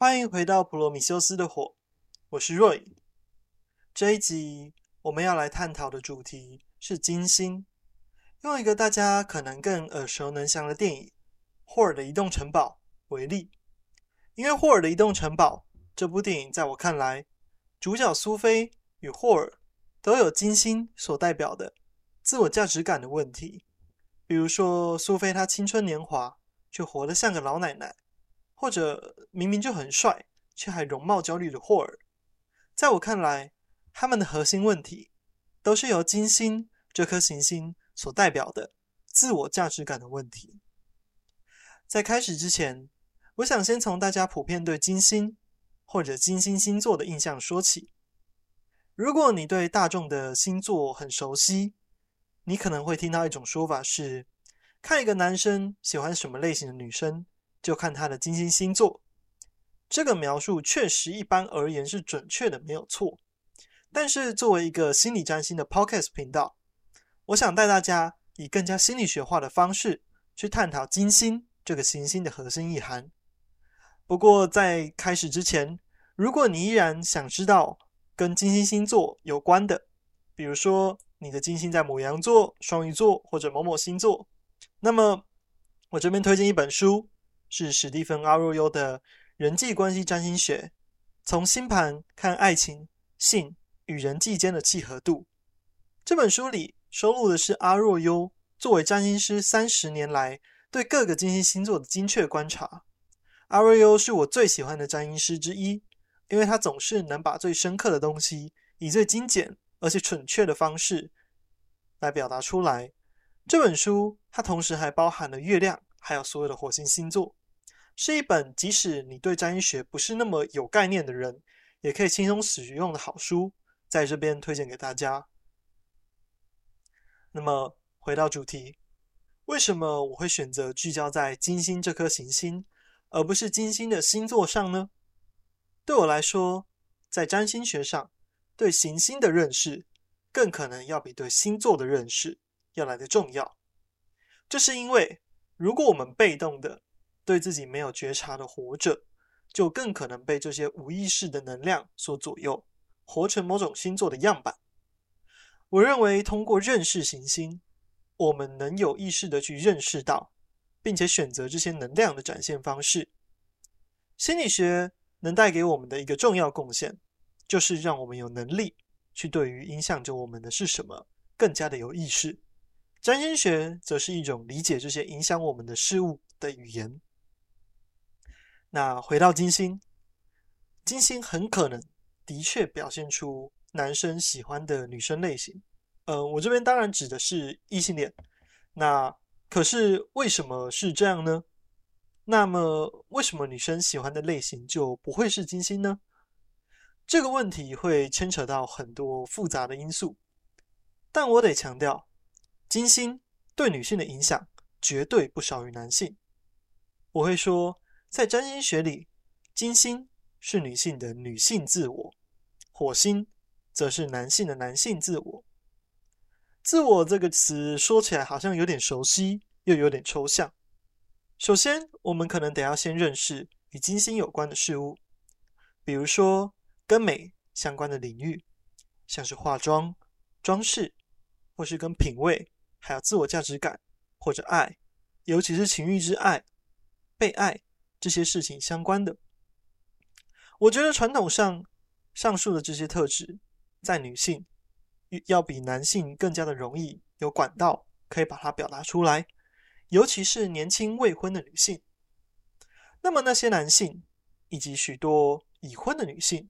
欢迎回到普罗米修斯的火，我是 Roy。这一集我们要来探讨的主题是金星。用一个大家可能更耳熟能详的电影《霍尔的移动城堡》为例，因为《霍尔的移动城堡》这部电影在我看来，主角苏菲与霍尔都有金星所代表的自我价值感的问题。比如说，苏菲她青春年华，却活得像个老奶奶；或者明明就很帅，却还容貌焦虑的霍尔。在我看来，他们的核心问题都是由金星这颗行星所代表的自我价值感的问题。在开始之前，我想先从大家普遍对金星或者金星星座的印象说起。如果你对大众的星座很熟悉，你可能会听到一种说法是：看一个男生喜欢什么类型的女生，就看他的金星星座。这个描述确实一般而言是准确的，没有错。但是作为一个心理占星的 Podcast 频道，我想带大家以更加心理学化的方式去探讨金星这个行星的核心意涵。不过在开始之前，如果你依然想知道跟金星星座有关的，比如说，你的金星在母羊座、双鱼座或者某某星座，那么我这边推荐一本书，是史蒂芬·阿若优的《人际关系占星学：从星盘看爱情、性与人际间的契合度》。这本书里收录的是阿若优作为占星师三十年来对各个金星星座的精确观察。阿若优是我最喜欢的占星师之一，因为他总是能把最深刻的东西以最精简。而且准确的方式来表达出来。这本书它同时还包含了月亮，还有所有的火星星座，是一本即使你对占星学不是那么有概念的人，也可以轻松使用的好书，在这边推荐给大家。那么回到主题，为什么我会选择聚焦在金星这颗行星，而不是金星的星座上呢？对我来说，在占星学上，对行星的认识，更可能要比对星座的认识要来得重要。这是因为，如果我们被动的对自己没有觉察的活着，就更可能被这些无意识的能量所左右，活成某种星座的样板。我认为，通过认识行星，我们能有意识的去认识到，并且选择这些能量的展现方式。心理学能带给我们的一个重要贡献。就是让我们有能力去对于影响着我们的是什么更加的有意识。占星学则是一种理解这些影响我们的事物的语言。那回到金星，金星很可能的确表现出男生喜欢的女生类型。呃，我这边当然指的是异性恋。那可是为什么是这样呢？那么为什么女生喜欢的类型就不会是金星呢？这个问题会牵扯到很多复杂的因素，但我得强调，金星对女性的影响绝对不少于男性。我会说，在占星学里，金星是女性的女性自我，火星则是男性的男性自我。自我这个词说起来好像有点熟悉，又有点抽象。首先，我们可能得要先认识与金星有关的事物，比如说，跟美相关的领域，像是化妆、装饰，或是跟品味、还有自我价值感或者爱，尤其是情欲之爱、被爱这些事情相关的。我觉得传统上上述的这些特质，在女性要比男性更加的容易有管道可以把它表达出来，尤其是年轻未婚的女性。那么那些男性以及许多已婚的女性，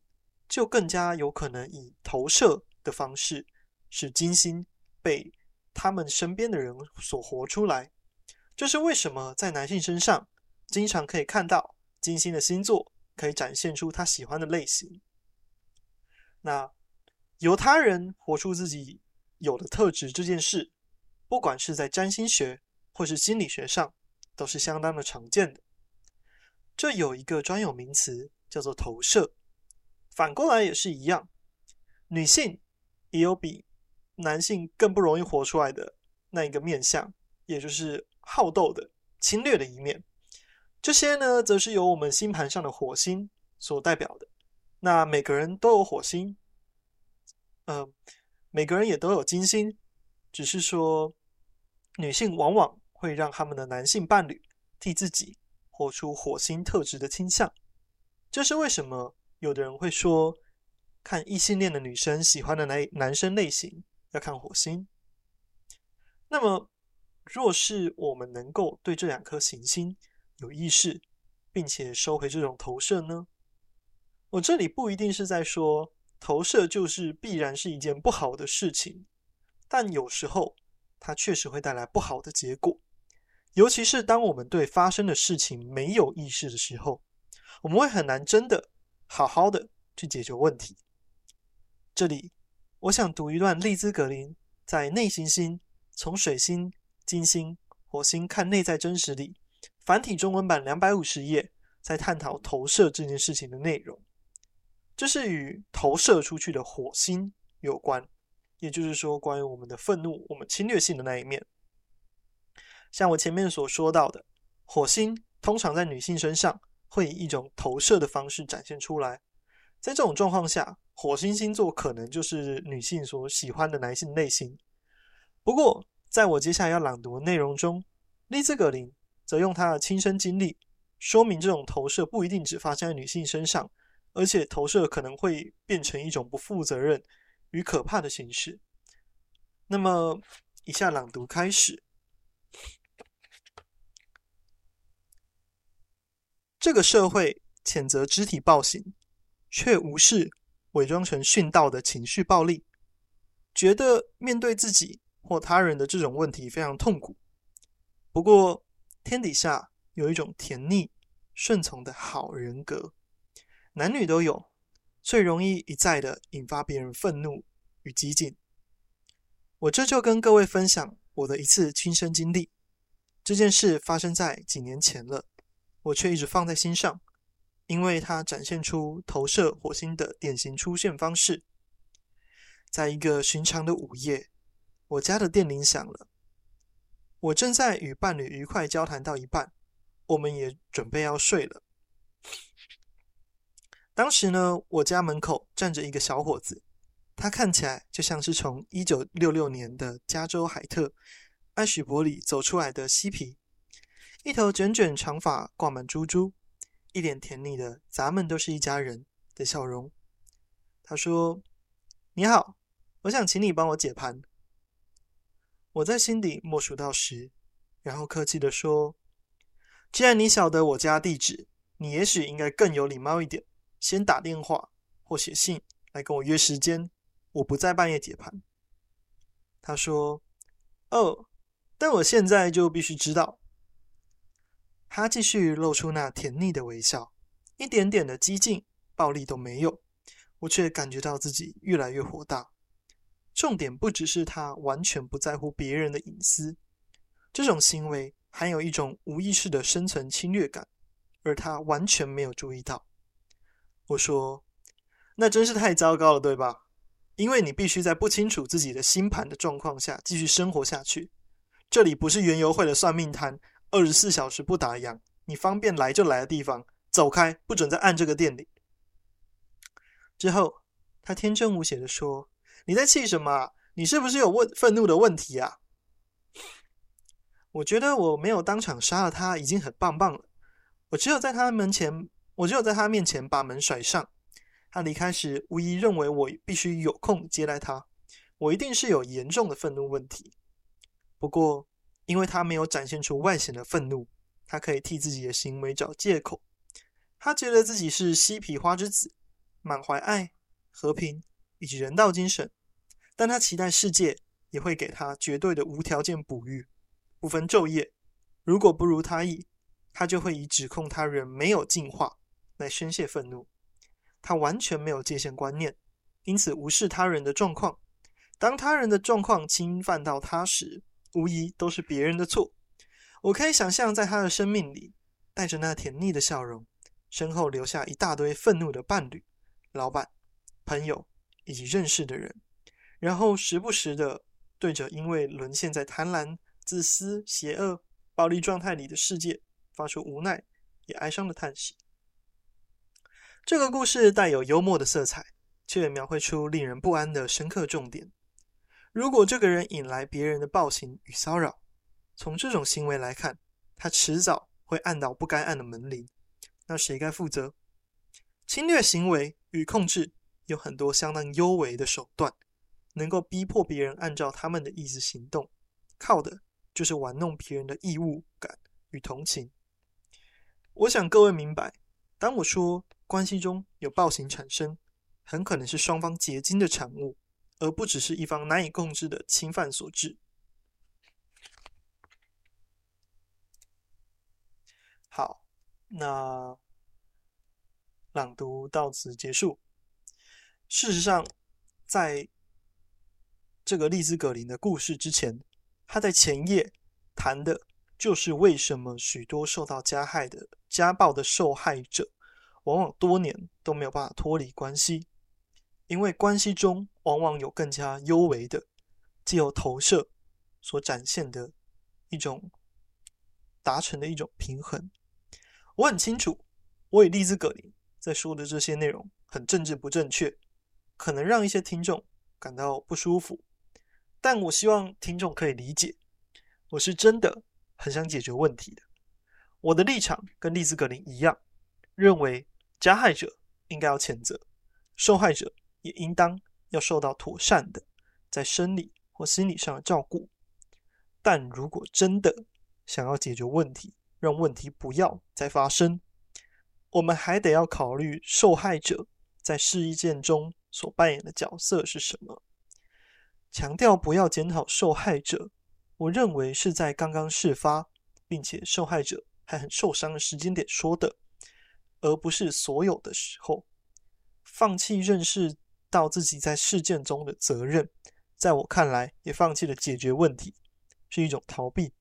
就更加有可能以投射的方式，使金星被他们身边的人所活出来。这是为什么在男性身上经常可以看到金星的星座可以展现出他喜欢的类型。那由他人活出自己有的特质这件事，不管是在占星学或是心理学上，都是相当的常见的。这有一个专有名词叫做投射。反过来也是一样，女性也有比男性更不容易活出来的那一个面相，也就是好斗的、侵略的一面。这些呢，则是由我们星盘上的火星所代表的。那每个人都有火星，呃，每个人也都有金星，只是说女性往往会让他们的男性伴侣替自己活出火星特质的倾向。这是为什么有的人会说，看异性恋的女生喜欢的男男生类型要看火星。那么，若是我们能够对这两颗行星有意识，并且收回这种投射呢？我这里不一定是在说投射就是必然是一件不好的事情，但有时候它确实会带来不好的结果，尤其是当我们对发生的事情没有意识的时候，我们会很难真的好好的去解决问题。这里我想读一段丽兹格林在《内行星：从水星、金星、火星看内在真实》里繁体中文版两百五十页，在探讨投射这件事情的内容。这是与投射出去的火星有关，也就是说，关于我们的愤怒、我们侵略性的那一面。像我前面所说到的，火星通常在女性身上会以一种投射的方式展现出来。在这种状况下，火星星座可能就是女性所喜欢的男性类型。不过，在我接下来要朗读的内容中，丽兹·格林则用他的亲身经历说明，这种投射不一定只发生在女性身上。而且投射可能会变成一种不负责任与可怕的形式。那么，以下朗读开始。这个社会谴责肢体暴行，却无视伪装成训导的情绪暴力，觉得面对自己或他人的这种问题非常痛苦。不过，天底下有一种甜腻、顺从的好人格。男女都有，最容易一再的引发别人愤怒与激进。我这就跟各位分享我的一次亲身经历。这件事发生在几年前了，我却一直放在心上，因为它展现出投射火星的典型出现方式。在一个寻常的午夜，我家的电铃响了，我正在与伴侣愉快交谈到一半，我们也准备要睡了。当时呢，我家门口站着一个小伙子，他看起来就像是从一九六六年的加州海特艾许伯里走出来的嬉皮，一头卷卷长发挂满珠珠，一脸甜腻的“咱们都是一家人”的笑容。他说：“你好，我想请你帮我解盘。”我在心底默数到十，然后客气地说：“既然你晓得我家地址，你也许应该更有礼貌一点。”先打电话或写信来跟我约时间，我不在半夜解盘。他说：“哦，但我现在就必须知道。”他继续露出那甜腻的微笑，一点点的激进、暴力都没有。我却感觉到自己越来越火大。重点不只是他完全不在乎别人的隐私，这种行为含有一种无意识的生存侵略感，而他完全没有注意到。我说：“那真是太糟糕了，对吧？因为你必须在不清楚自己的星盘的状况下继续生活下去。这里不是园游会的算命摊，二十四小时不打烊，你方便来就来的地方。走开，不准再按这个电铃。”之后，他天真无邪地说：“你在气什么？你是不是有问愤怒的问题啊？”我觉得我没有当场杀了他已经很棒棒了。我只有在他门前。我只有在他面前把门甩上。他离开时，无疑认为我必须有空接待他。我一定是有严重的愤怒问题。不过，因为他没有展现出外显的愤怒，他可以替自己的行为找借口。他觉得自己是嬉皮花之子，满怀爱、和平以及人道精神。但他期待世界也会给他绝对的无条件哺育，不分昼夜。如果不如他意，他就会以指控他人没有进化。来宣泄愤怒，他完全没有界限观念，因此无视他人的状况。当他人的状况侵犯到他时，无疑都是别人的错。我可以想象，在他的生命里，带着那甜腻的笑容，身后留下一大堆愤怒的伴侣、老板、朋友以及认识的人，然后时不时的对着因为沦陷在贪婪、自私、邪恶、暴力状态里的世界，发出无奈也哀伤的叹息。这个故事带有幽默的色彩，却描绘出令人不安的深刻重点。如果这个人引来别人的暴行与骚扰，从这种行为来看，他迟早会按到不该按的门铃。那谁该负责？侵略行为与控制有很多相当幽微的手段，能够逼迫别人按照他们的意思行动，靠的就是玩弄别人的义务感与同情。我想各位明白，当我说关系中有暴行产生，很可能是双方结晶的产物。而不只是一方难以控制的侵犯所致。好，那朗读到此结束。事实上，在这个利兹·格林的故事之前，他在前夜谈的就是为什么许多受到加害的家暴的受害者，往往多年都没有办法脱离关系。因为关系中往往有更加幽微的，既有投射所展现的一种达成的一种平衡。我很清楚，我与利兹·格林在说的这些内容很政治不正确，可能让一些听众感到不舒服。但我希望听众可以理解，我是真的很想解决问题的。我的立场跟丽兹·格林一样，认为加害者应该要谴责，受害者。也应当要受到妥善的在生理或心理上的照顾，但如果真的想要解决问题，让问题不要再发生，我们还得要考虑受害者在事件中所扮演的角色是什么。强调不要检讨受害者，我认为是在刚刚事发，并且受害者还很受伤的时间点说的，而不是所有的时候，放弃认识。到自己在事件中的责任，在我看来，也放弃了解决问题，是一种逃避。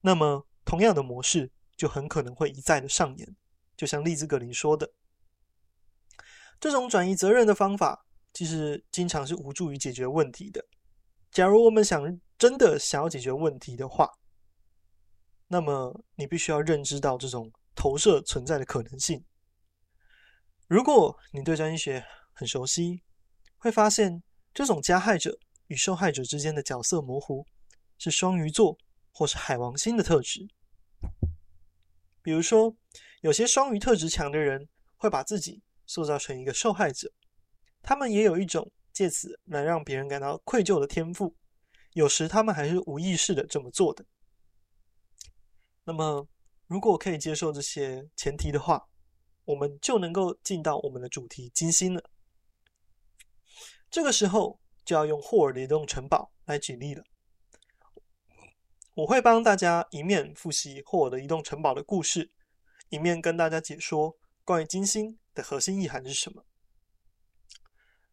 那么，同样的模式就很可能会一再的上演。就像利兹·格林说的，这种转移责任的方法，其实经常是无助于解决问题的。假如我们想真的想要解决问题的话，那么你必须要认知到这种投射存在的可能性。如果你对占星学，很熟悉，会发现这种加害者与受害者之间的角色模糊，是双鱼座或是海王星的特质。比如说，有些双鱼特质强的人会把自己塑造成一个受害者，他们也有一种借此来让别人感到愧疚的天赋。有时他们还是无意识的这么做的。那么，如果可以接受这些前提的话，我们就能够进到我们的主题金星了。这个时候就要用霍尔的移动城堡来举例了。我会帮大家一面复习霍尔的移动城堡的故事，一面跟大家解说关于金星的核心意涵是什么。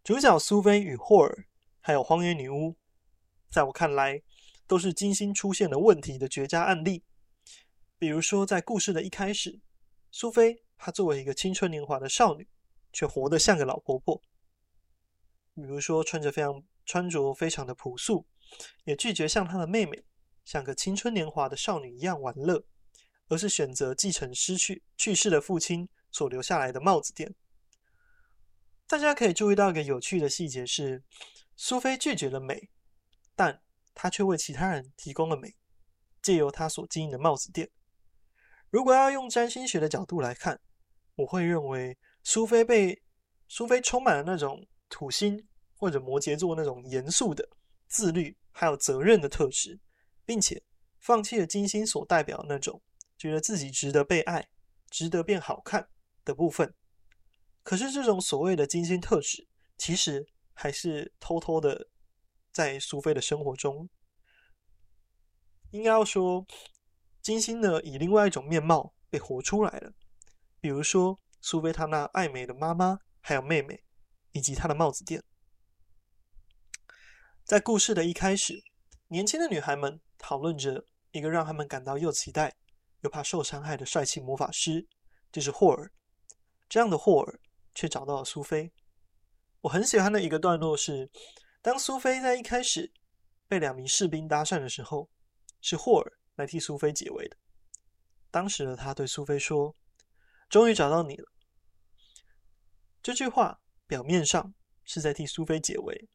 主角苏菲与霍尔，还有荒野女巫，在我看来都是金星出现了问题的绝佳案例。比如说，在故事的一开始，苏菲她作为一个青春年华的少女，却活得像个老婆婆。比如说，穿着非常穿着非常的朴素，也拒绝像她的妹妹，像个青春年华的少女一样玩乐，而是选择继承失去去世的父亲所留下来的帽子店。大家可以注意到一个有趣的细节是，苏菲拒绝了美，但她却为其他人提供了美，借由她所经营的帽子店。如果要用占星学的角度来看，我会认为苏菲被苏菲充满了那种。土星或者摩羯座那种严肃的、自律还有责任的特质，并且放弃了金星所代表的那种觉得自己值得被爱、值得变好看的部分。可是，这种所谓的金星特质，其实还是偷偷的在苏菲的生活中。应该要说，金星呢，以另外一种面貌被活出来了。比如说，苏菲她那爱美的妈妈，还有妹妹。以及她的帽子店。在故事的一开始，年轻的女孩们讨论着一个让他们感到又期待又怕受伤害的帅气魔法师，就是霍尔。这样的霍尔却找到了苏菲。我很喜欢的一个段落是，当苏菲在一开始被两名士兵搭讪的时候，是霍尔来替苏菲解围的。当时的他对苏菲说：“终于找到你了。”这句话表面上是在替苏菲解围，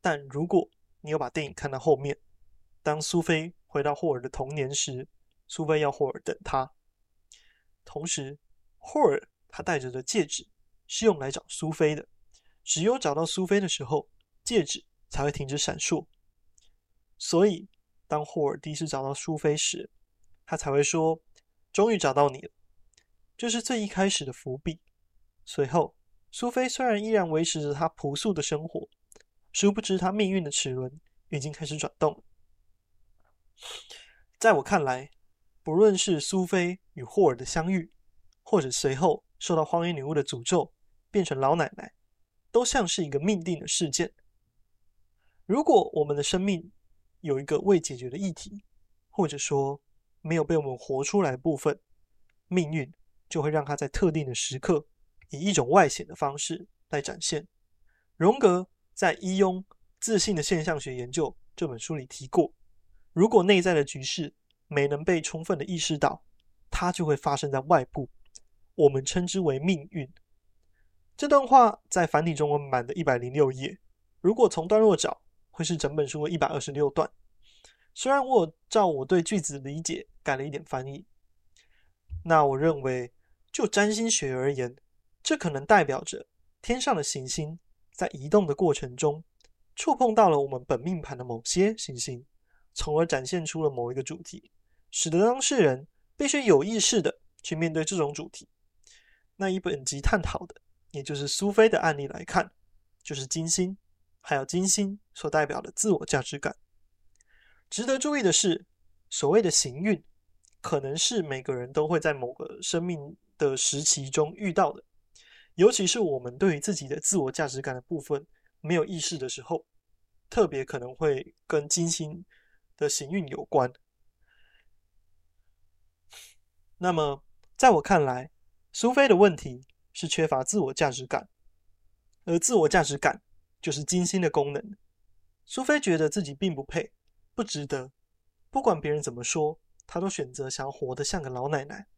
但如果你有把电影看到后面，当苏菲回到霍尔的童年时，苏菲要霍尔等她。同时，霍尔他戴着的戒指是用来找苏菲的，只有找到苏菲的时候，戒指才会停止闪烁。所以，当霍尔第一次找到苏菲时，他才会说：“终于找到你了。”这是最一开始的伏笔。随后，苏菲虽然依然维持着她朴素的生活，殊不知她命运的齿轮已经开始转动。在我看来，不论是苏菲与霍尔的相遇，或者随后受到荒野女巫的诅咒变成老奶奶，都像是一个命定的事件。如果我们的生命有一个未解决的议题，或者说没有被我们活出来的部分，命运就会让它在特定的时刻，以一种外显的方式来展现。荣格在《伊庸自信的现象学研究》这本书里提过，如果内在的局势没能被充分的意识到，它就会发生在外部，我们称之为命运。这段话在繁体中文版的一百零六页，如果从段落找，会是整本书的一百二十六段。虽然我照我对句子理解改了一点翻译，那我认为就占星学而言。这可能代表着天上的行星在移动的过程中，触碰到了我们本命盘的某些行星，从而展现出了某一个主题，使得当事人必须有意识的去面对这种主题。那一本集探讨的，也就是苏菲的案例来看，就是金星，还有金星所代表的自我价值感。值得注意的是，所谓的行运，可能是每个人都会在某个生命的时期中遇到的。尤其是我们对于自己的自我价值感的部分没有意识的时候，特别可能会跟金星的行运有关。那么，在我看来，苏菲的问题是缺乏自我价值感，而自我价值感就是金星的功能。苏菲觉得自己并不配，不值得，不管别人怎么说，她都选择想要活得像个老奶奶。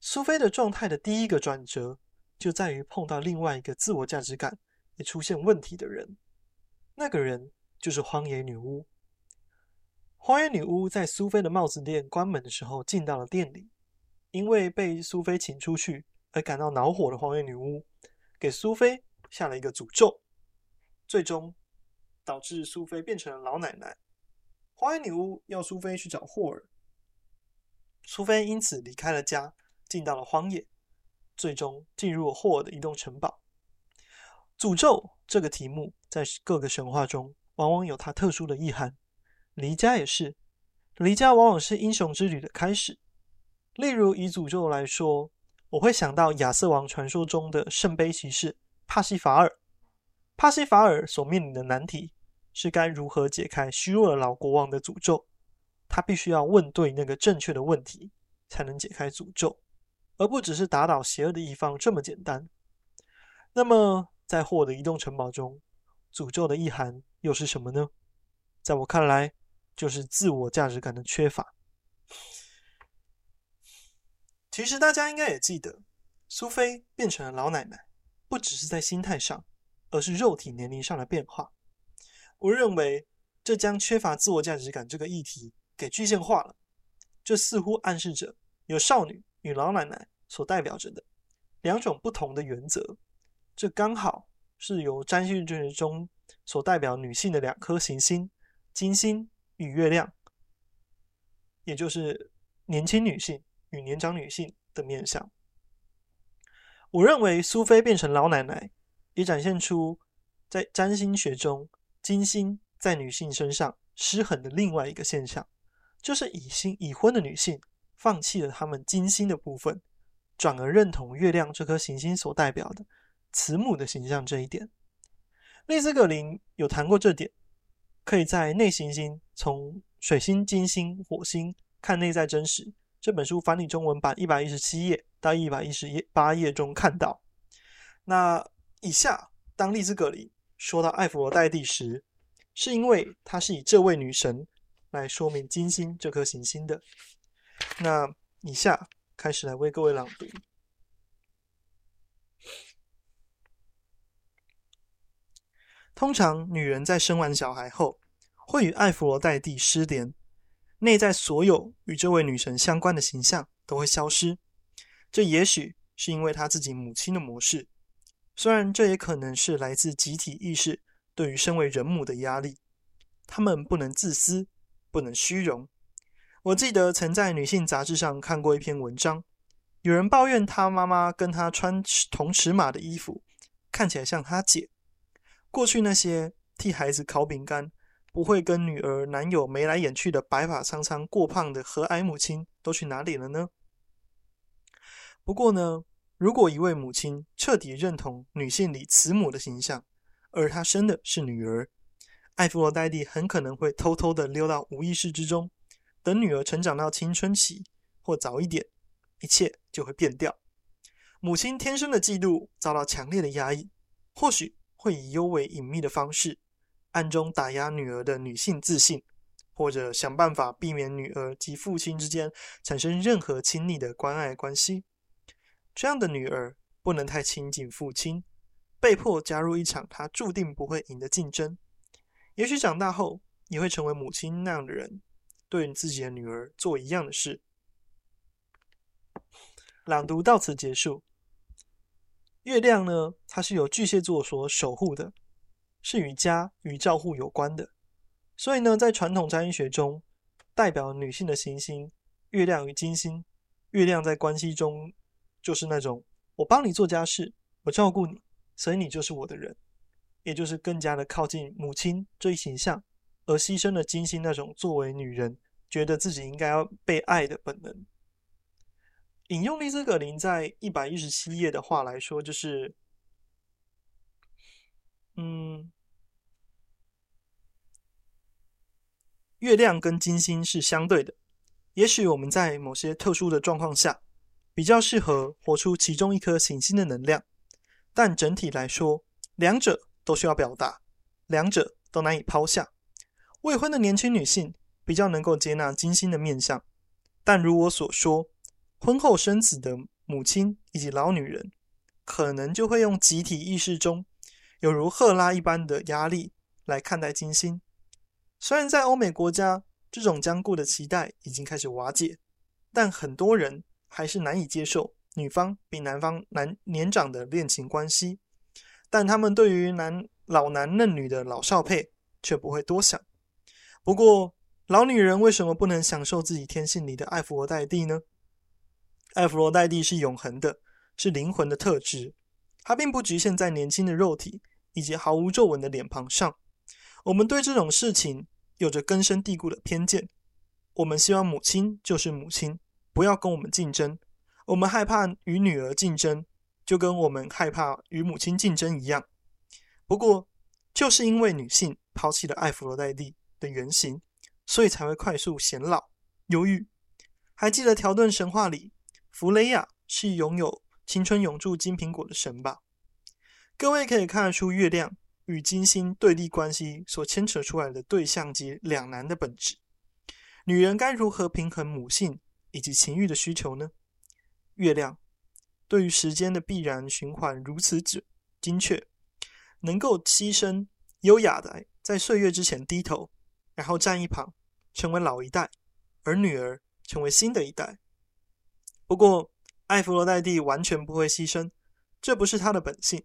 苏菲的状态的第一个转折。就在于碰到另外一个自我价值感也出现问题的人，那个人就是荒野女巫。荒野女巫在苏菲的帽子店关门的时候进到了店里，因为被苏菲请出去而感到恼火的荒野女巫，给苏菲下了一个诅咒，最终导致苏菲变成了老奶奶。荒野女巫要苏菲去找霍尔，苏菲因此离开了家，进到了荒野。最终进入了霍尔的移动城堡。诅咒这个题目在各个神话中往往有它特殊的意涵，离家也是。离家往往是英雄之旅的开始。例如以诅咒来说，我会想到亚瑟王传说中的圣杯骑士帕西法尔。帕西法尔所面临的难题是该如何解开虚弱的老国王的诅咒。他必须要问对那个正确的问题，才能解开诅咒。而不只是打倒邪恶的一方这么简单。那么，在霍的移动城堡中，诅咒的意涵又是什么呢？在我看来，就是自我价值感的缺乏。其实大家应该也记得，苏菲变成了老奶奶，不只是在心态上，而是肉体年龄上的变化。我认为，这将缺乏自我价值感这个议题给具象化了。这似乎暗示着有少女。与老奶奶所代表着的两种不同的原则，这刚好是由占星学中所代表女性的两颗行星——金星与月亮，也就是年轻女性与年长女性的面相。我认为苏菲变成老奶奶，也展现出在占星学中金星在女性身上失衡的另外一个现象，就是已星已婚的女性。放弃了他们金星的部分，转而认同月亮这颗行星所代表的慈母的形象这一点。利兹·格林有谈过这点，可以在《内行星：从水星、金星、火星看内在真实》这本书繁体中文版一百一十七页到一百一十八页中看到。那以下，当利兹·格里说到艾弗罗代蒂时，是因为她是以这位女神来说明金星这颗行星的。那以下开始来为各位朗读。通常女人在生完小孩后，会与艾弗罗代蒂失联，内在所有与这位女神相关的形象都会消失。这也许是因为她自己母亲的模式，虽然这也可能是来自集体意识对于身为人母的压力。她们不能自私，不能虚荣。我记得曾在女性杂志上看过一篇文章，有人抱怨她妈妈跟她穿同尺码的衣服，看起来像她姐。过去那些替孩子烤饼干，不会跟女儿男友眉来眼去的白发苍苍、过胖的和蔼母亲都去哪里了呢？不过呢，如果一位母亲彻底认同女性里慈母的形象，而她生的是女儿，艾芙罗黛蒂很可能会偷偷的溜到无意识之中。等女儿成长到青春期或早一点，一切就会变掉。母亲天生的嫉妒遭到强烈的压抑，或许会以尤为隐秘的方式，暗中打压女儿的女性自信，或者想办法避免女儿及父亲之间产生任何亲密的关爱关系。这样的女儿不能太亲近父亲，被迫加入一场她注定不会赢的竞争。也许长大后也会成为母亲那样的人。对自己的女儿做一样的事。朗读到此结束。月亮呢，它是由巨蟹座所守护的，是与家与照护有关的。所以呢，在传统占星学中，代表女性的行星月亮与金星，月亮在关系中就是那种我帮你做家事，我照顾你，所以你就是我的人，也就是更加的靠近母亲这一形象。而牺牲了金星那种作为女人觉得自己应该要被爱的本能。引用利兹·葛林在一百一十七页的话来说，就是：嗯，月亮跟金星是相对的。也许我们在某些特殊的状况下，比较适合活出其中一颗行星的能量，但整体来说，两者都需要表达，两者都难以抛下。未婚的年轻女性比较能够接纳金星的面相，但如我所说，婚后生子的母亲以及老女人，可能就会用集体意识中有如赫拉一般的压力来看待金星。虽然在欧美国家，这种僵固的期待已经开始瓦解，但很多人还是难以接受女方比男方男年长的恋情关系。但他们对于男老男嫩女的老少配却不会多想。不过，老女人为什么不能享受自己天性里的艾芙罗黛蒂呢？艾芙罗黛蒂是永恒的，是灵魂的特质，它并不局限在年轻的肉体以及毫无皱纹的脸庞上。我们对这种事情有着根深蒂固的偏见。我们希望母亲就是母亲，不要跟我们竞争。我们害怕与女儿竞争，就跟我们害怕与母亲竞争一样。不过，就是因为女性抛弃了艾弗罗黛蒂。的原型，所以才会快速显老、忧郁。还记得条顿神话里，弗雷亚是拥有青春永驻金苹果的神吧？各位可以看得出月亮与金星对立关系所牵扯出来的对象及两难的本质。女人该如何平衡母性以及情欲的需求呢？月亮对于时间的必然循环如此准精确，能够牺牲优雅的在岁月之前低头。然后站一旁，成为老一代，而女儿成为新的一代。不过，艾弗罗黛蒂完全不会牺牲，这不是她的本性。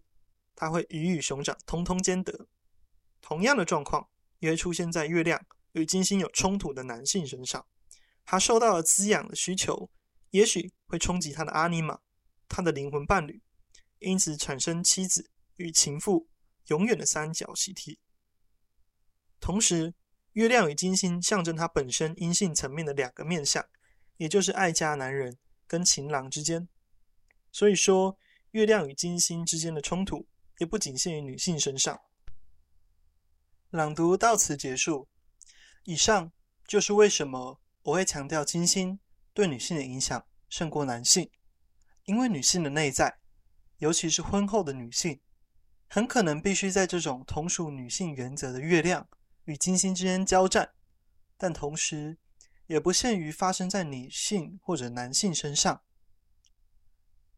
他会鱼与熊掌通通兼得。同样的状况也会出现在月亮与金星有冲突的男性身上。他受到了滋养的需求，也许会冲击他的阿尼玛，他的灵魂伴侣，因此产生妻子与情妇永远的三角习题。同时，月亮与金星象征他本身阴性层面的两个面相，也就是爱家男人跟情郎之间。所以说，月亮与金星之间的冲突也不仅限于女性身上。朗读到此结束。以上就是为什么我会强调金星对女性的影响胜过男性，因为女性的内在，尤其是婚后的女性，很可能必须在这种同属女性原则的月亮。与金星之间交战，但同时也不限于发生在女性或者男性身上。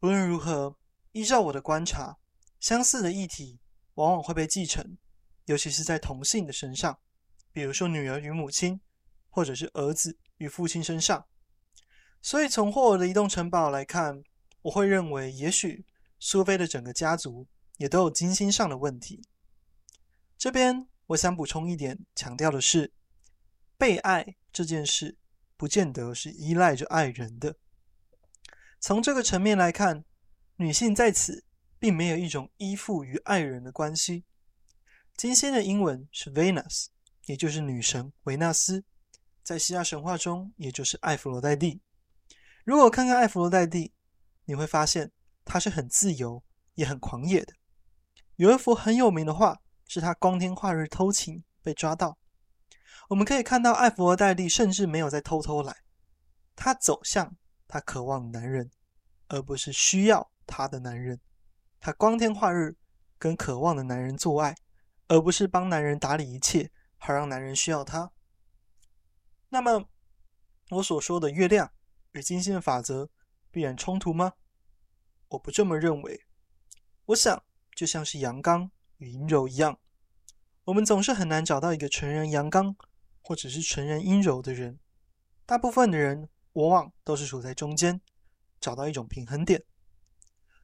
无论如何，依照我的观察，相似的议题往往会被继承，尤其是在同性的身上，比如说女儿与母亲，或者是儿子与父亲身上。所以从霍尔的移动城堡来看，我会认为，也许苏菲的整个家族也都有金星上的问题。这边我想补充一点，强调的是，被爱这件事不见得是依赖着爱人的。从这个层面来看，女性在此并没有一种依附于爱人的关系。金星的英文是 Venus，也就是女神维纳斯，在希腊神话中，也就是艾弗罗黛蒂。如果看看艾弗罗黛蒂，你会发现，他是很自由，也很狂野的。有一幅很有名的画，是他光天化日偷情被抓到。我们可以看到，艾弗罗黛蒂甚至没有在偷偷来，他走向他渴望的男人，而不是需要他的男人。他光天化日跟渴望的男人做爱，而不是帮男人打理一切，好让男人需要他。那么，我所说的月亮与金星的法则，必然冲突吗？我不这么认为。我想，就像是阳刚与阴柔一样，我们总是很难找到一个纯然阳刚，或者是纯然阴柔的人。大部分的人往往都是处在中间，找到一种平衡点。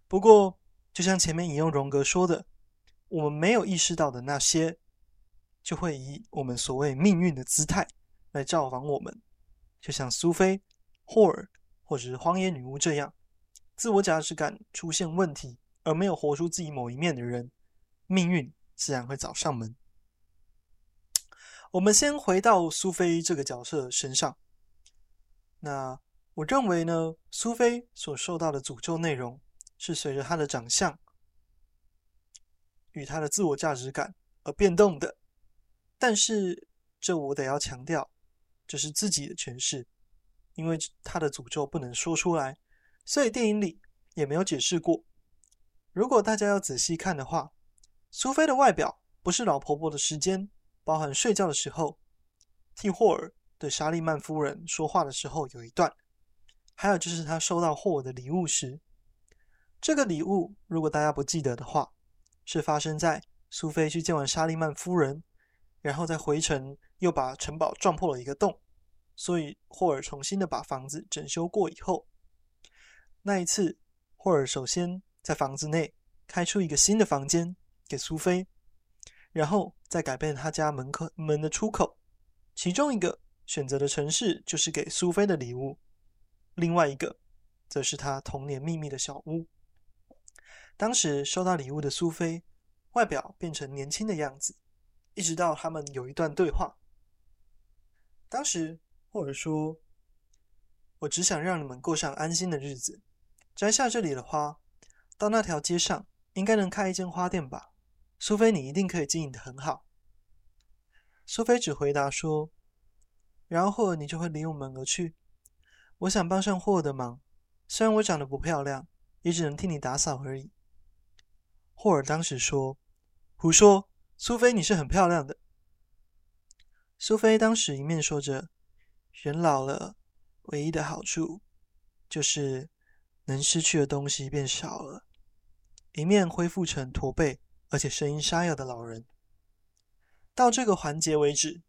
不过，就像前面引用荣格说的，我们没有意识到的那些，就会以我们所谓命运的姿态来造访我们，就像苏菲、霍尔。或者是荒野女巫这样，自我价值感出现问题而没有活出自己某一面的人，命运自然会找上门。我们先回到苏菲这个角色身上。那我认为呢，苏菲所受到的诅咒内容是随着他的长相与他的自我价值感而变动的。但是这我得要强调，这是自己的诠释。因为他的诅咒不能说出来，所以电影里也没有解释过。如果大家要仔细看的话，苏菲的外表不是老婆婆的时间，包含睡觉的时候，替霍尔对莎莉曼夫人说话的时候有一段，还有就是他收到霍尔的礼物时，这个礼物如果大家不记得的话，是发生在苏菲去见完莎莉曼夫人，然后在回程又把城堡撞破了一个洞。所以霍尔重新的把房子整修过以后，那一次霍尔首先在房子内开出一个新的房间给苏菲，然后再改变他家门口门的出口，其中一个选择的城市就是给苏菲的礼物，另外一个则是他童年秘密的小屋。当时收到礼物的苏菲外表变成年轻的样子，一直到他们有一段对话，当时。霍尔说：“我只想让你们过上安心的日子。摘下这里的花，到那条街上应该能开一间花店吧？苏菲，你一定可以经营得很好。”苏菲只回答说：“然后霍尔，你就会离我们而去。我想帮上霍尔的忙，虽然我长得不漂亮，也只能替你打扫而已。”霍尔当时说：“胡说，苏菲，你是很漂亮的。”苏菲当时一面说着。人老了，唯一的好处就是能失去的东西变少了。一面恢复成驼背而且声音沙哑的老人。到这个环节为止，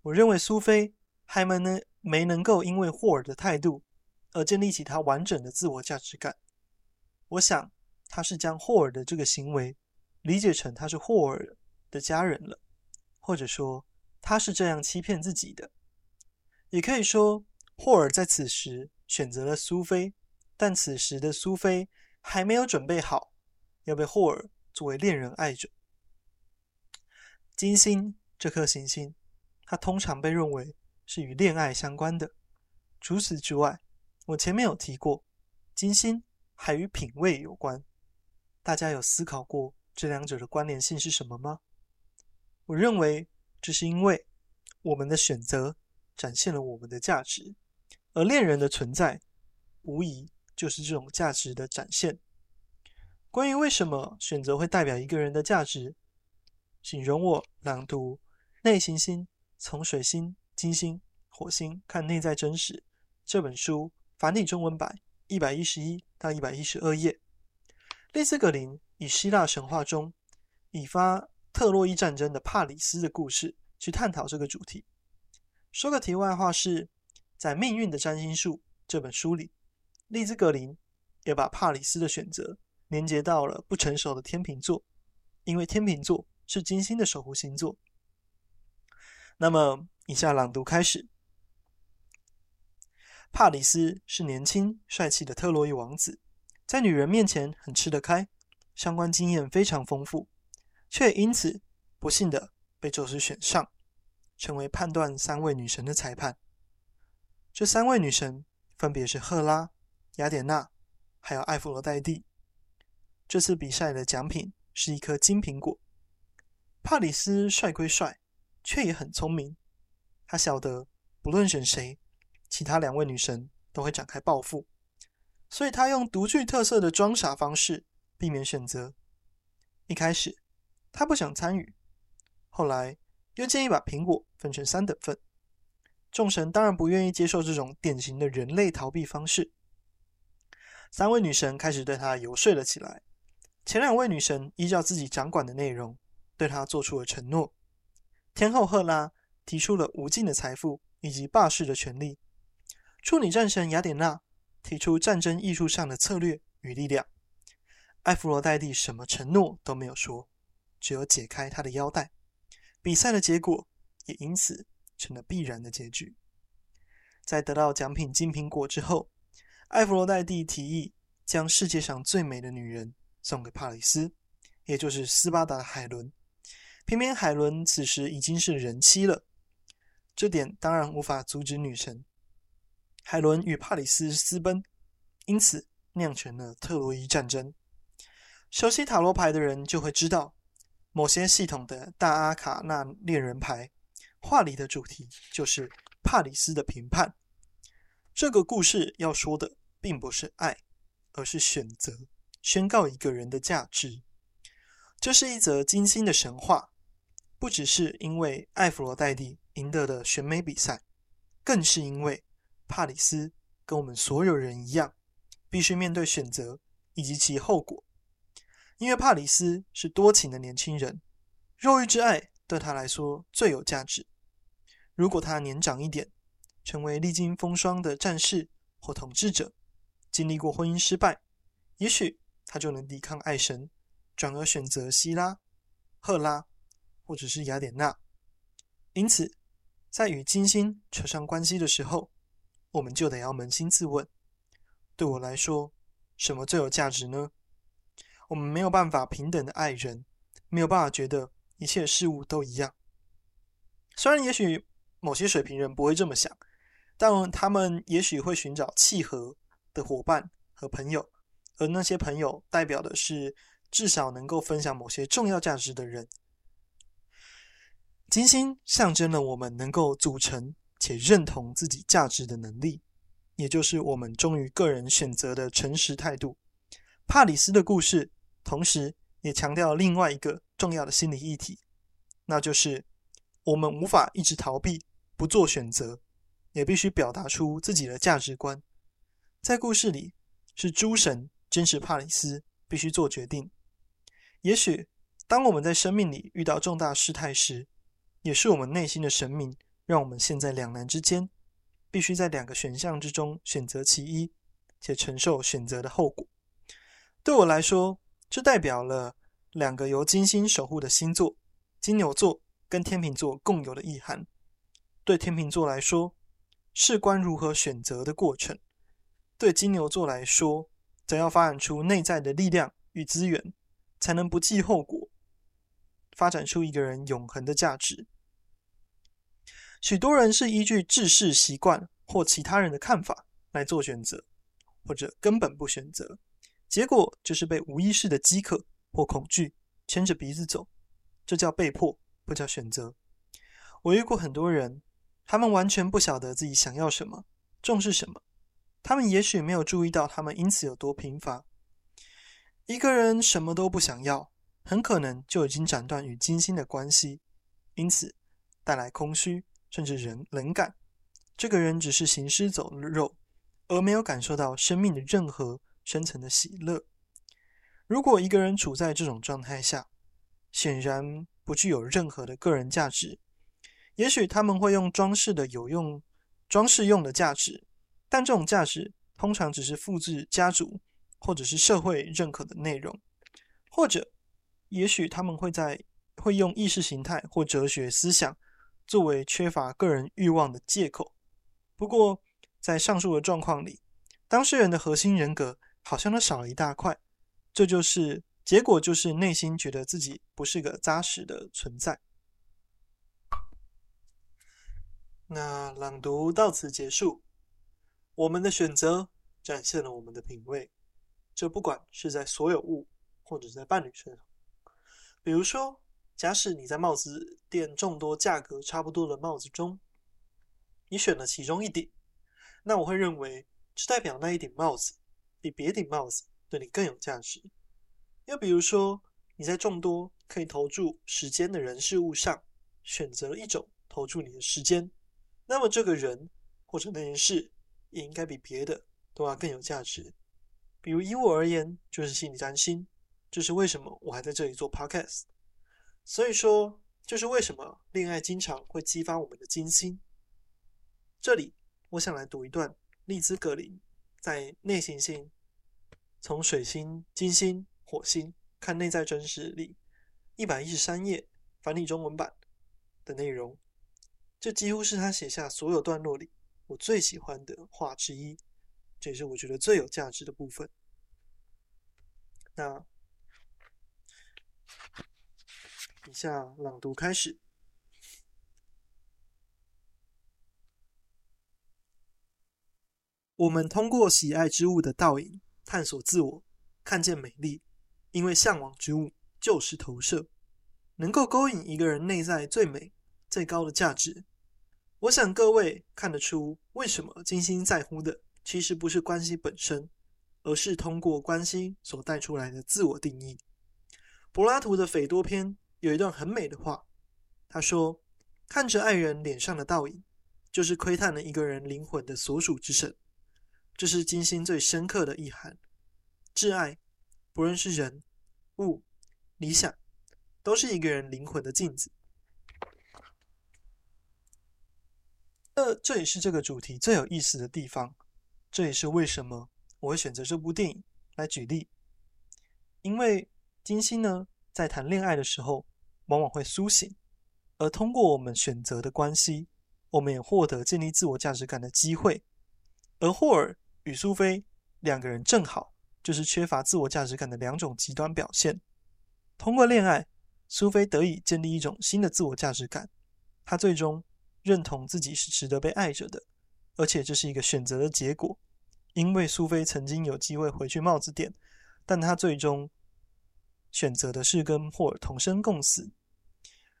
我认为苏菲还没能没能够因为霍尔的态度而建立起他完整的自我价值感。我想他是将霍尔的这个行为理解成他是霍尔的家人了，或者说他是这样欺骗自己的。也可以说，霍尔在此时选择了苏菲，但此时的苏菲还没有准备好要被霍尔作为恋人爱着。金星这颗行星，它通常被认为是与恋爱相关的。除此之外，我前面有提过，金星还与品味有关。大家有思考过这两者的关联性是什么吗？我认为这是因为我们的选择。展现了我们的价值，而恋人的存在，无疑就是这种价值的展现。关于为什么选择会代表一个人的价值，请容我朗读《内行星：从水星、金星、火星看内在真实》这本书繁体中文版一百一十一到一百一十二页。利兹·格林以希腊神话中以发特洛伊战争的帕里斯的故事去探讨这个主题。说个题外话是，在《命运的占星术》这本书里，利兹格林也把帕里斯的选择连接到了不成熟的天秤座，因为天秤座是金星的守护星座。那么，以下朗读开始。帕里斯是年轻帅气的特洛伊王子，在女人面前很吃得开，相关经验非常丰富，却因此不幸的被宙斯选上，成为判断三位女神的裁判。这三位女神分别是赫拉、雅典娜，还有艾芙罗黛蒂。这次比赛的奖品是一颗金苹果。帕里斯帅归帅，却也很聪明，他晓得不论选谁。其他两位女神都会展开报复，所以他用独具特色的装傻方式避免选择。一开始他不想参与，后来又建议把苹果分成三等份。众神当然不愿意接受这种典型的人类逃避方式。三位女神开始对他游说了起来。前两位女神依照自己掌管的内容对他做出了承诺。天后赫拉提出了无尽的财富以及霸势的权利。处女战神雅典娜提出战争艺术上的策略与力量，艾弗罗黛蒂什么承诺都没有说，只有解开她的腰带。比赛的结果也因此成了必然的结局。在得到奖品金苹果之后，艾弗罗黛蒂提议将世界上最美的女人送给帕里斯，也就是斯巴达的海伦。偏偏海伦此时已经是人妻了，这点当然无法阻止女神。海伦与帕里斯私奔，因此酿成了特洛伊战争。熟悉塔罗牌的人就会知道，某些系统的大阿卡纳恋人牌话里的主题就是帕里斯的评判。这个故事要说的并不是爱，而是选择，宣告一个人的价值。这是一则精心的神话，不只是因为艾弗罗黛蒂赢得的选美比赛，更是因为。帕里斯跟我们所有人一样，必须面对选择以及其后果。因为帕里斯是多情的年轻人，肉欲之爱对他来说最有价值。如果他年长一点，成为历经风霜的战士或统治者，经历过婚姻失败，也许他就能抵抗爱神，转而选择希拉、赫拉或者是雅典娜。因此，在与金星扯上关系的时候，我们就得要扪心自问：对我来说，什么最有价值呢？我们没有办法平等的爱人，没有办法觉得一切事物都一样。虽然也许某些水平人不会这么想，但他们也许会寻找契合的伙伴和朋友，而那些朋友代表的是至少能够分享某些重要价值的人。金星象征了我们能够组成。且认同自己价值的能力，也就是我们忠于个人选择的诚实态度。帕里斯的故事，同时也强调另外一个重要的心理议题，那就是我们无法一直逃避，不做选择，也必须表达出自己的价值观。在故事里，是诸神坚持帕里斯必须做决定。也许，当我们在生命里遇到重大事态时，也是我们内心的神明。让我们陷在两难之间，必须在两个选项之中选择其一，且承受选择的后果。对我来说，这代表了两个由金星守护的星座——金牛座跟天秤座共有的意涵。对天秤座来说，事关如何选择的过程；对金牛座来说，则要发展出内在的力量与资源，才能不计后果，发展出一个人永恒的价值。许多人是依据制式习惯或其他人的看法来做选择，或者根本不选择，结果就是被无意识的饥渴或恐惧牵着鼻子走，这叫被迫，不叫选择。我遇过很多人，他们完全不晓得自己想要什么，重视什么，他们也许没有注意到他们因此有多贫乏。一个人什么都不想要，很可能就已经斩断与金星的关系，因此带来空虚。甚至人冷感，这个人只是行尸走肉，而没有感受到生命的任何深层的喜乐。如果一个人处在这种状态下，显然不具有任何的个人价值。也许他们会用装饰的有用、装饰用的价值，但这种价值通常只是复制家族或者是社会认可的内容，或者也许他们会在会用意识形态或哲学思想作为缺乏个人欲望的借口。不过，在上述的状况里，当事人的核心人格好像都少了一大块，这就是结果，就是内心觉得自己不是个扎实的存在。那朗读到此结束。我们的选择展现了我们的品味，这不管是在所有物，或者在伴侣身上。比如说，假使你在帽子店众多价格差不多的帽子中，你选了其中一顶，那我会认为，这代表那一顶帽子比别顶帽子对你更有价值。又比如说，你在众多可以投注时间的人事物上，选择了一种投注你的时间。那么这个人或者那件事也应该比别的都要更有价值。比如以我而言，就是心理占星，这是为什么我还在这里做 podcast。所以说，就是为什么恋爱经常会激发我们的金星。这里我想来读一段丽兹格林在《内行星：从水星、金星、火星看内在真实》里一百一十三页繁体中文版的内容。这几乎是他写下所有段落里我最喜欢的话之一，这也是我觉得最有价值的部分。那以下朗读开始。我们通过喜爱之物的倒影探索自我，看见美丽，因为向往之物就是投射，能够勾引一个人内在最美、最高的价值。我想各位看得出，为什么金星在乎的其实不是关系本身，而是通过关系所带出来的自我定义。柏拉图的《斐多篇》有一段很美的话，他说：“看着爱人脸上的倒影，就是窥探了一个人灵魂的所属之神。”这是金星最深刻的意涵。挚爱，不论是人、物、理想，都是一个人灵魂的镜子。这这也是这个主题最有意思的地方，这也是为什么我会选择这部电影来举例。因为金星呢，在谈恋爱的时候，往往会苏醒，而通过我们选择的关系，我们也获得建立自我价值感的机会。而霍尔与苏菲两个人正好就是缺乏自我价值感的两种极端表现。通过恋爱，苏菲得以建立一种新的自我价值感，她最终。认同自己是值得被爱着的，而且这是一个选择的结果。因为苏菲曾经有机会回去帽子店，但她最终选择的是跟霍尔同生共死。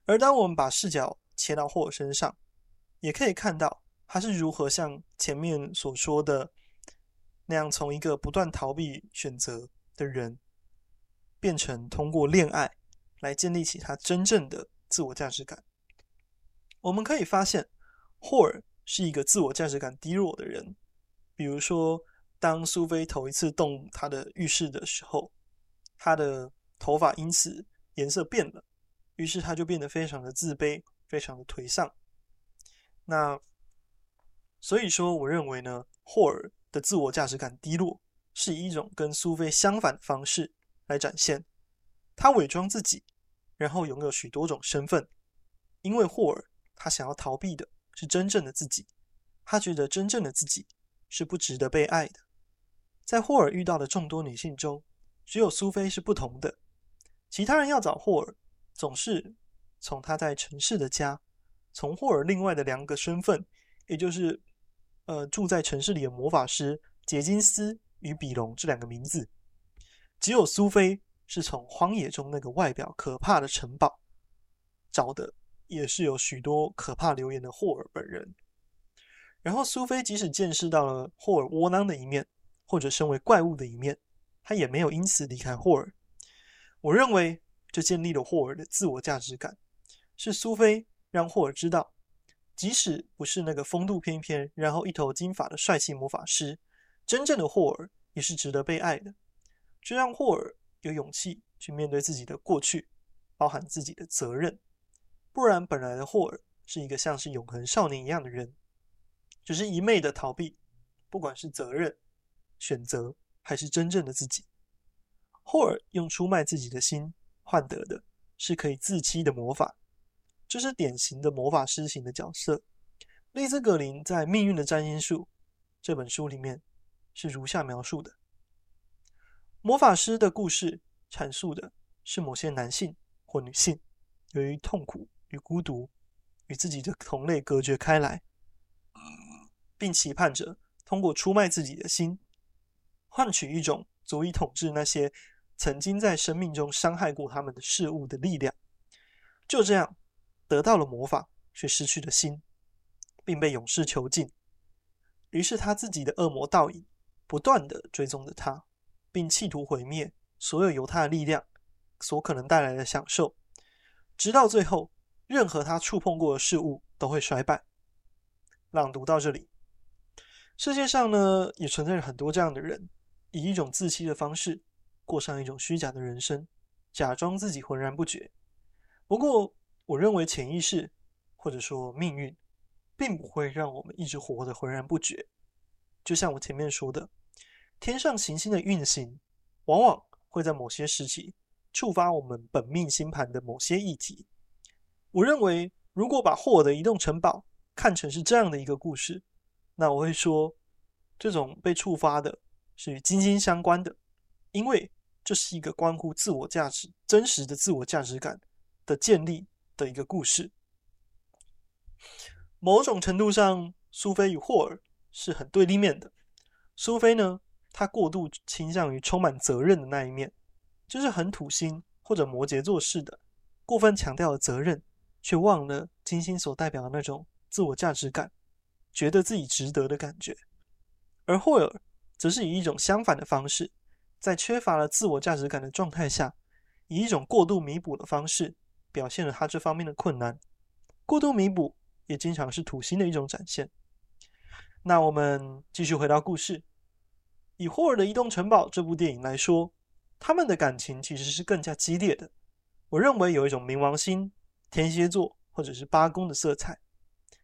而当我们把视角切到霍尔身上，也可以看到他是如何像前面所说的那样，从一个不断逃避选择的人，变成通过恋爱来建立起他真正的自我价值感。我们可以发现，霍尔是一个自我价值感低落的人。比如说，当苏菲头一次动他的浴室的时候，他的头发因此颜色变了，于是他就变得非常的自卑，非常的颓丧。那所以说，我认为呢，霍尔的自我价值感低落是以一种跟苏菲相反的方式来展现。他伪装自己，然后拥有许多种身份，因为霍尔。他想要逃避的是真正的自己，他觉得真正的自己是不值得被爱的。在霍尔遇到的众多女性中，只有苏菲是不同的。其他人要找霍尔，总是从他在城市的家，从霍尔另外的两个身份，也就是呃住在城市里的魔法师杰金斯与比龙这两个名字。只有苏菲是从荒野中那个外表可怕的城堡找的。也是有许多可怕留言的霍尔本人。然后苏菲即使见识到了霍尔窝囊的一面，或者身为怪物的一面，她也没有因此离开霍尔。我认为这建立了霍尔的自我价值感，是苏菲让霍尔知道，即使不是那个风度翩翩、然后一头金发的帅气魔法师，真正的霍尔也是值得被爱的。这让霍尔有勇气去面对自己的过去，包含自己的责任。不然，本来的霍尔是一个像是永恒少年一样的人，只是一昧的逃避，不管是责任、选择，还是真正的自己。霍尔用出卖自己的心换得的是可以自欺的魔法，这是典型的魔法师型的角色。丽兹·格林在《命运的占星术》这本书里面是如下描述的：魔法师的故事阐述的是某些男性或女性由于痛苦与孤独与自己的同类隔绝开来，并期盼着通过出卖自己的心，换取一种足以统治那些曾经在生命中伤害过他们的事物的力量。就这样得到了魔法，却失去了心。并被勇士囚禁，于是他自己的恶魔倒影不断的追踪着他，并企图毁灭所有由他的力量所可能带来的享受，直到最后，任何他触碰过的事物都会衰败。朗读到这里，世界上呢也存在着很多这样的人，以一种自欺的方式过上一种虚假的人生，假装自己浑然不觉。不过，我认为潜意识或者说命运。并不会让我们一直活得浑然不觉，就像我前面说的，天上行星的运行往往会在某些时期触发我们本命星盘的某些议题。我认为，如果把霍尔的移动城堡看成是这样的一个故事，那我会说，这种被触发的是与金星相关的，因为这是一个关乎自我价值、真实的自我价值感的建立的一个故事。某种程度上，苏菲与霍尔是很对立面的。苏菲呢，她过度倾向于充满责任的那一面，就是很土星或者摩羯座似的，过分强调了责任，却忘了金星所代表的那种自我价值感，觉得自己值得的感觉。而霍尔则是以一种相反的方式，在缺乏了自我价值感的状态下，以一种过度弥补的方式，表现了他这方面的困难。过度弥补。也经常是土星的一种展现。那我们继续回到故事，以霍尔的移动城堡这部电影来说，他们的感情其实是更加激烈的。我认为有一种冥王星、天蝎座或者是八宫的色彩，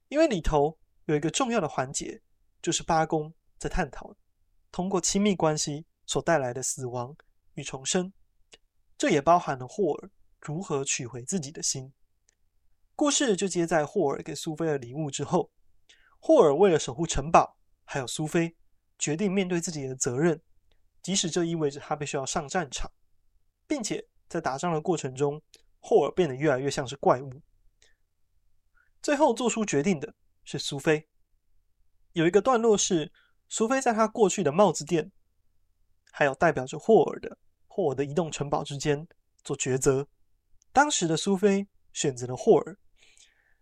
因为里头有一个重要的环节，就是八宫在探讨通过亲密关系所带来的死亡与重生，这也包含了霍尔如何取回自己的心。故事就接在霍尔给苏菲的礼物之后。霍尔为了守护城堡，还有苏菲，决定面对自己的责任，即使这意味着他必须要上战场，并且在打仗的过程中，霍尔变得越来越像是怪物。最后做出决定的是苏菲。有一个段落是苏菲在他过去的帽子店，还有代表着霍尔的霍尔的移动城堡之间做抉择。当时的苏菲选择了霍尔。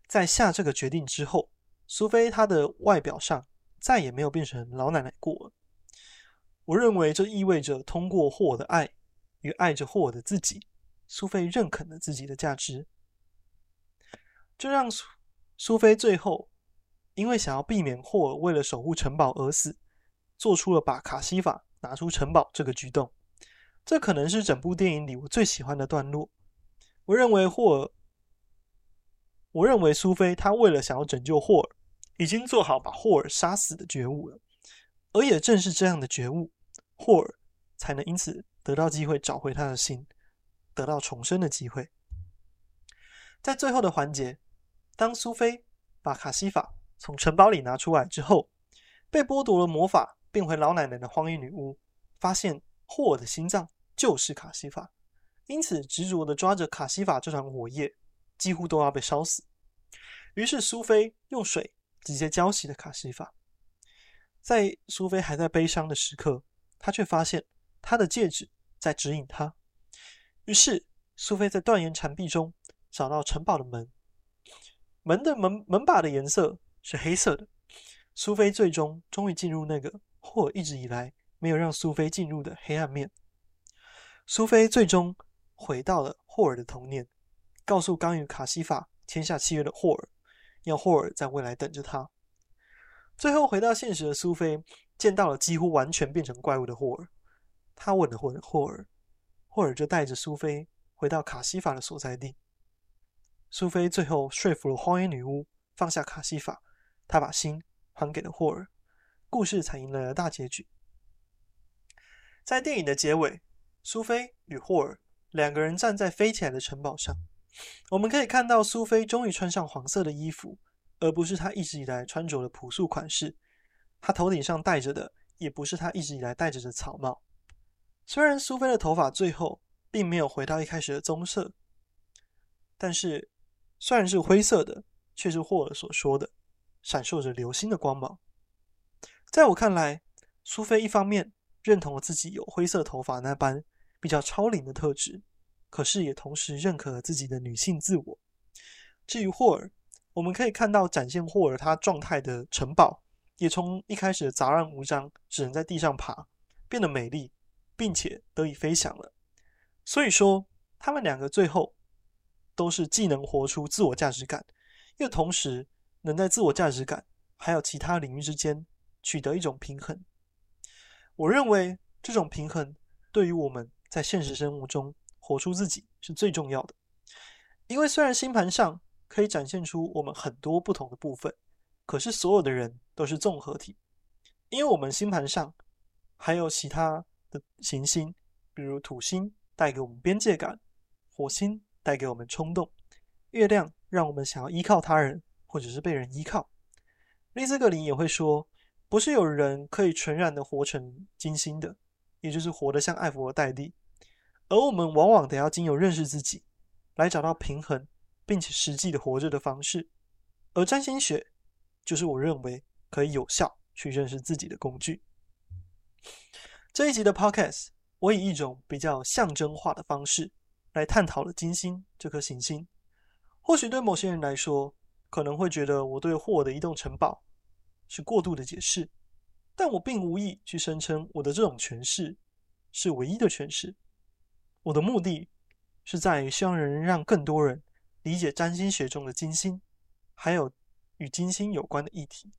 在下这个决定之后，苏菲她的外表上再也没有变成老奶奶过。我认为这意味着通过霍尔的爱与爱着霍尔的自己，苏菲认可了自己的价值。这让苏苏菲最后因为想要避免霍尔为了守护城堡而死，做出了把卡西法拿出城堡这个举动。这可能是整部电影里我最喜欢的段落。我认为霍尔。我认为苏菲她为了想要拯救霍尔，已经做好把霍尔杀死的觉悟了，而也正是这样的觉悟，霍尔才能因此得到机会找回他的心，得到重生的机会。在最后的环节，当苏菲把卡西法从城堡里拿出来之后，被剥夺了魔法变回老奶奶的荒野女巫，发现霍尔的心脏就是卡西法，因此执着地抓着卡西法这团火焰。几乎都要被烧死。于是苏菲用水直接浇熄了卡西法。在苏菲还在悲伤的时刻，她却发现她的戒指在指引她。于是苏菲在断言残壁中找到城堡的门，门的门门把的颜色是黑色的。苏菲最终终于进入那个霍尔一直以来没有让苏菲进入的黑暗面。苏菲最终回到了霍尔的童年。告诉刚与卡西法签下契约的霍尔，要霍尔在未来等着他。最后回到现实的苏菲见到了几乎完全变成怪物的霍尔，他吻了吻霍尔，霍尔就带着苏菲回到卡西法的所在地。苏菲最后说服了荒野女巫放下卡西法，她把心还给了霍尔，故事才迎来了大结局。在电影的结尾，苏菲与霍尔两个人站在飞起来的城堡上，我们可以看到苏菲终于穿上黄色的衣服，而不是她一直以来穿着的朴素款式。她头顶上戴着的也不是她一直以来戴着的草帽。虽然苏菲的头发最后并没有回到一开始的棕色，但是虽然是灰色的，却是霍尔所说的闪烁着流星的光芒。在我看来，苏菲一方面认同了自己有灰色头发那般比较超龄的特质，可是也同时认可了自己的女性自我。至于霍尔，我们可以看到展现霍尔他状态的城堡，也从一开始的杂乱无章，只能在地上爬，变得美丽。并且得以飞翔了，所以说他们两个最后都是既能活出自我价值感，又同时能在自我价值感还有其他领域之间取得一种平衡。我认为这种平衡对于我们在现实生活中活出自己是最重要的，因为虽然星盘上可以展现出我们很多不同的部分，可是所有的人都是综合体，因为我们星盘上还有其他。的行星，比如土星带给我们边界感，火星带给我们冲动，月亮让我们想要依靠他人或者是被人依靠。丽兹格林也会说，不是有人可以纯然的活成金星的，也就是活得像艾佛罗黛蒂，而我们往往得要经由认识自己，来找到平衡，并且实际的活着的方式。而占星学就是我认为可以有效去认识自己的工具。这一集的 Podcast，我以一种比较象征化的方式来探讨了金星这颗行星。或许对某些人来说，可能会觉得我对霍尔的移动城堡是过度的解释，但我并无意去声称我的这种诠释是唯一的诠释。我的目的是在于希望能让更多人理解占星学中的金星，还有与金星有关的议题。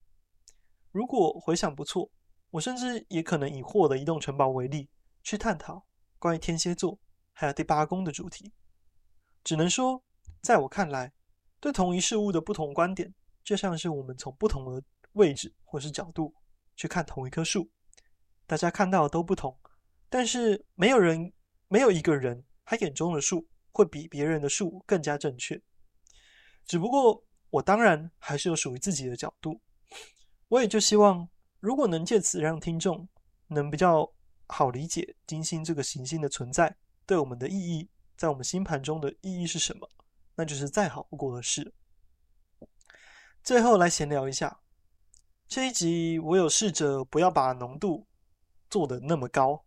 如果回想不错。我甚至也可能以霍尔的移动城堡为例，去探讨关于天蝎座还有第八宫的主题。只能说，在我看来，对同一事物的不同观点，就像是我们从不同的位置或是角度去看同一棵树，大家看到的都不同，但是没有人，没有一个人他眼中的树会比别人的树更加正确。只不过，我当然还是有属于自己的角度，我也就希望。如果能借此让听众能比较好理解金星这个行星的存在对我们的意义，在我们星盘中的意义是什么，那就是再好不过的事。最后来闲聊一下，这一集我有试着不要把浓度做得那么高，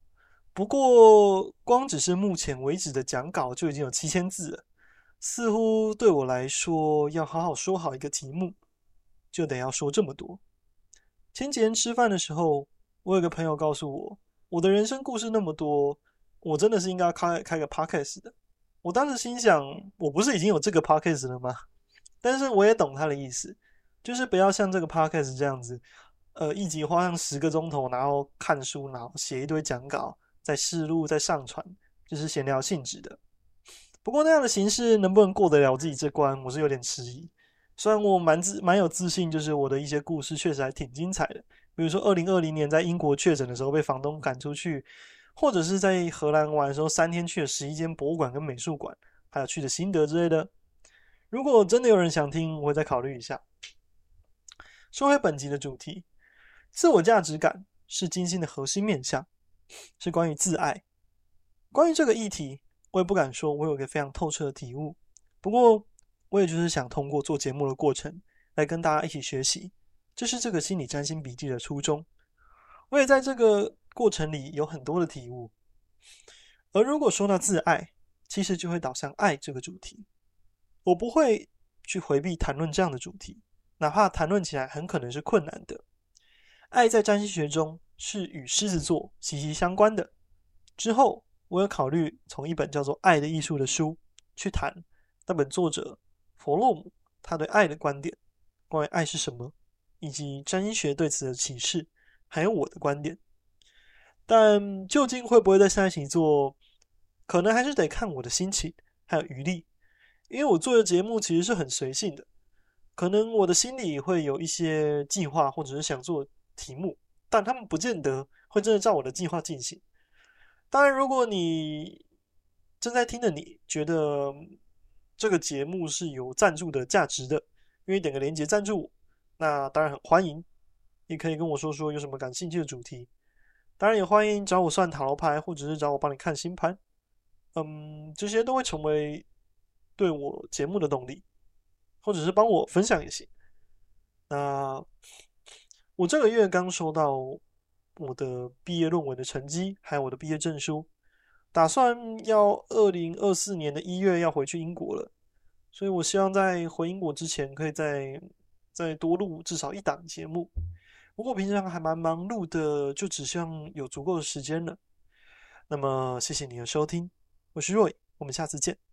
不过光只是目前为止的讲稿就已经有七千字了，似乎对我来说要好好说好一个题目，就得要说这么多。前几天吃饭的时候，我有个朋友告诉我，我的人生故事那么多，我真的是应该开开个 podcast 的。我当时心想，我不是已经有这个 podcast 了吗？但是我也懂他的意思，就是不要像这个 podcast 这样子，呃，一集花上十个钟头，然后看书，然后写一堆讲稿，再试录，再上传，就是闲聊性质的。不过那样的形式能不能过得了自己这关，我是有点迟疑。虽然我蛮自蛮有自信，就是我的一些故事确实还挺精彩的。比如说，二零二零年在英国确诊的时候被房东赶出去，或者是在荷兰玩的时候三天去了十一间博物馆跟美术馆，还有去的心得之类的。如果真的有人想听，我会再考虑一下。说回本集的主题，自我价值感是金星的核心面向，是关于自爱。关于这个议题，我也不敢说我有个非常透彻的体悟，不过。我也就是想通过做节目的过程来跟大家一起学习，这是这个心理占星笔记的初衷。我也在这个过程里有很多的体悟。而如果说到自爱，其实就会导向爱这个主题。我不会去回避谈论这样的主题，哪怕谈论起来很可能是困难的。爱在占星学中是与狮子座息息相关的。之后我有考虑从一本叫做《爱的艺术》的书去谈那本作者。弗洛姆他对爱的观点，关于爱是什么，以及占星学对此的启示，还有我的观点。但究竟会不会在下一期做可能还是得看我的心情还有余力，因为我做的节目其实是很随性的，可能我的心里会有一些计划或者是想做题目，但他们不见得会真的照我的计划进行。当然，如果你正在听的你觉得这个节目是有赞助的价值的，愿意点个链接赞助我，那当然很欢迎，也可以跟我说说有什么感兴趣的主题。当然也欢迎找我算塔罗牌，或者是找我帮你看星盘。嗯，这些都会成为对我节目的动力，或者是帮我分享也行。那我这个月刚收到我的毕业论文的成绩，还有我的毕业证书，打算要二零二四年的一月要回去英国了，所以我希望在回英国之前，可以再再多录至少一档节目。不过平常还蛮忙碌的，就只希望有足够的时间了。那么谢谢你的收听。我是 Roy，我们下次见。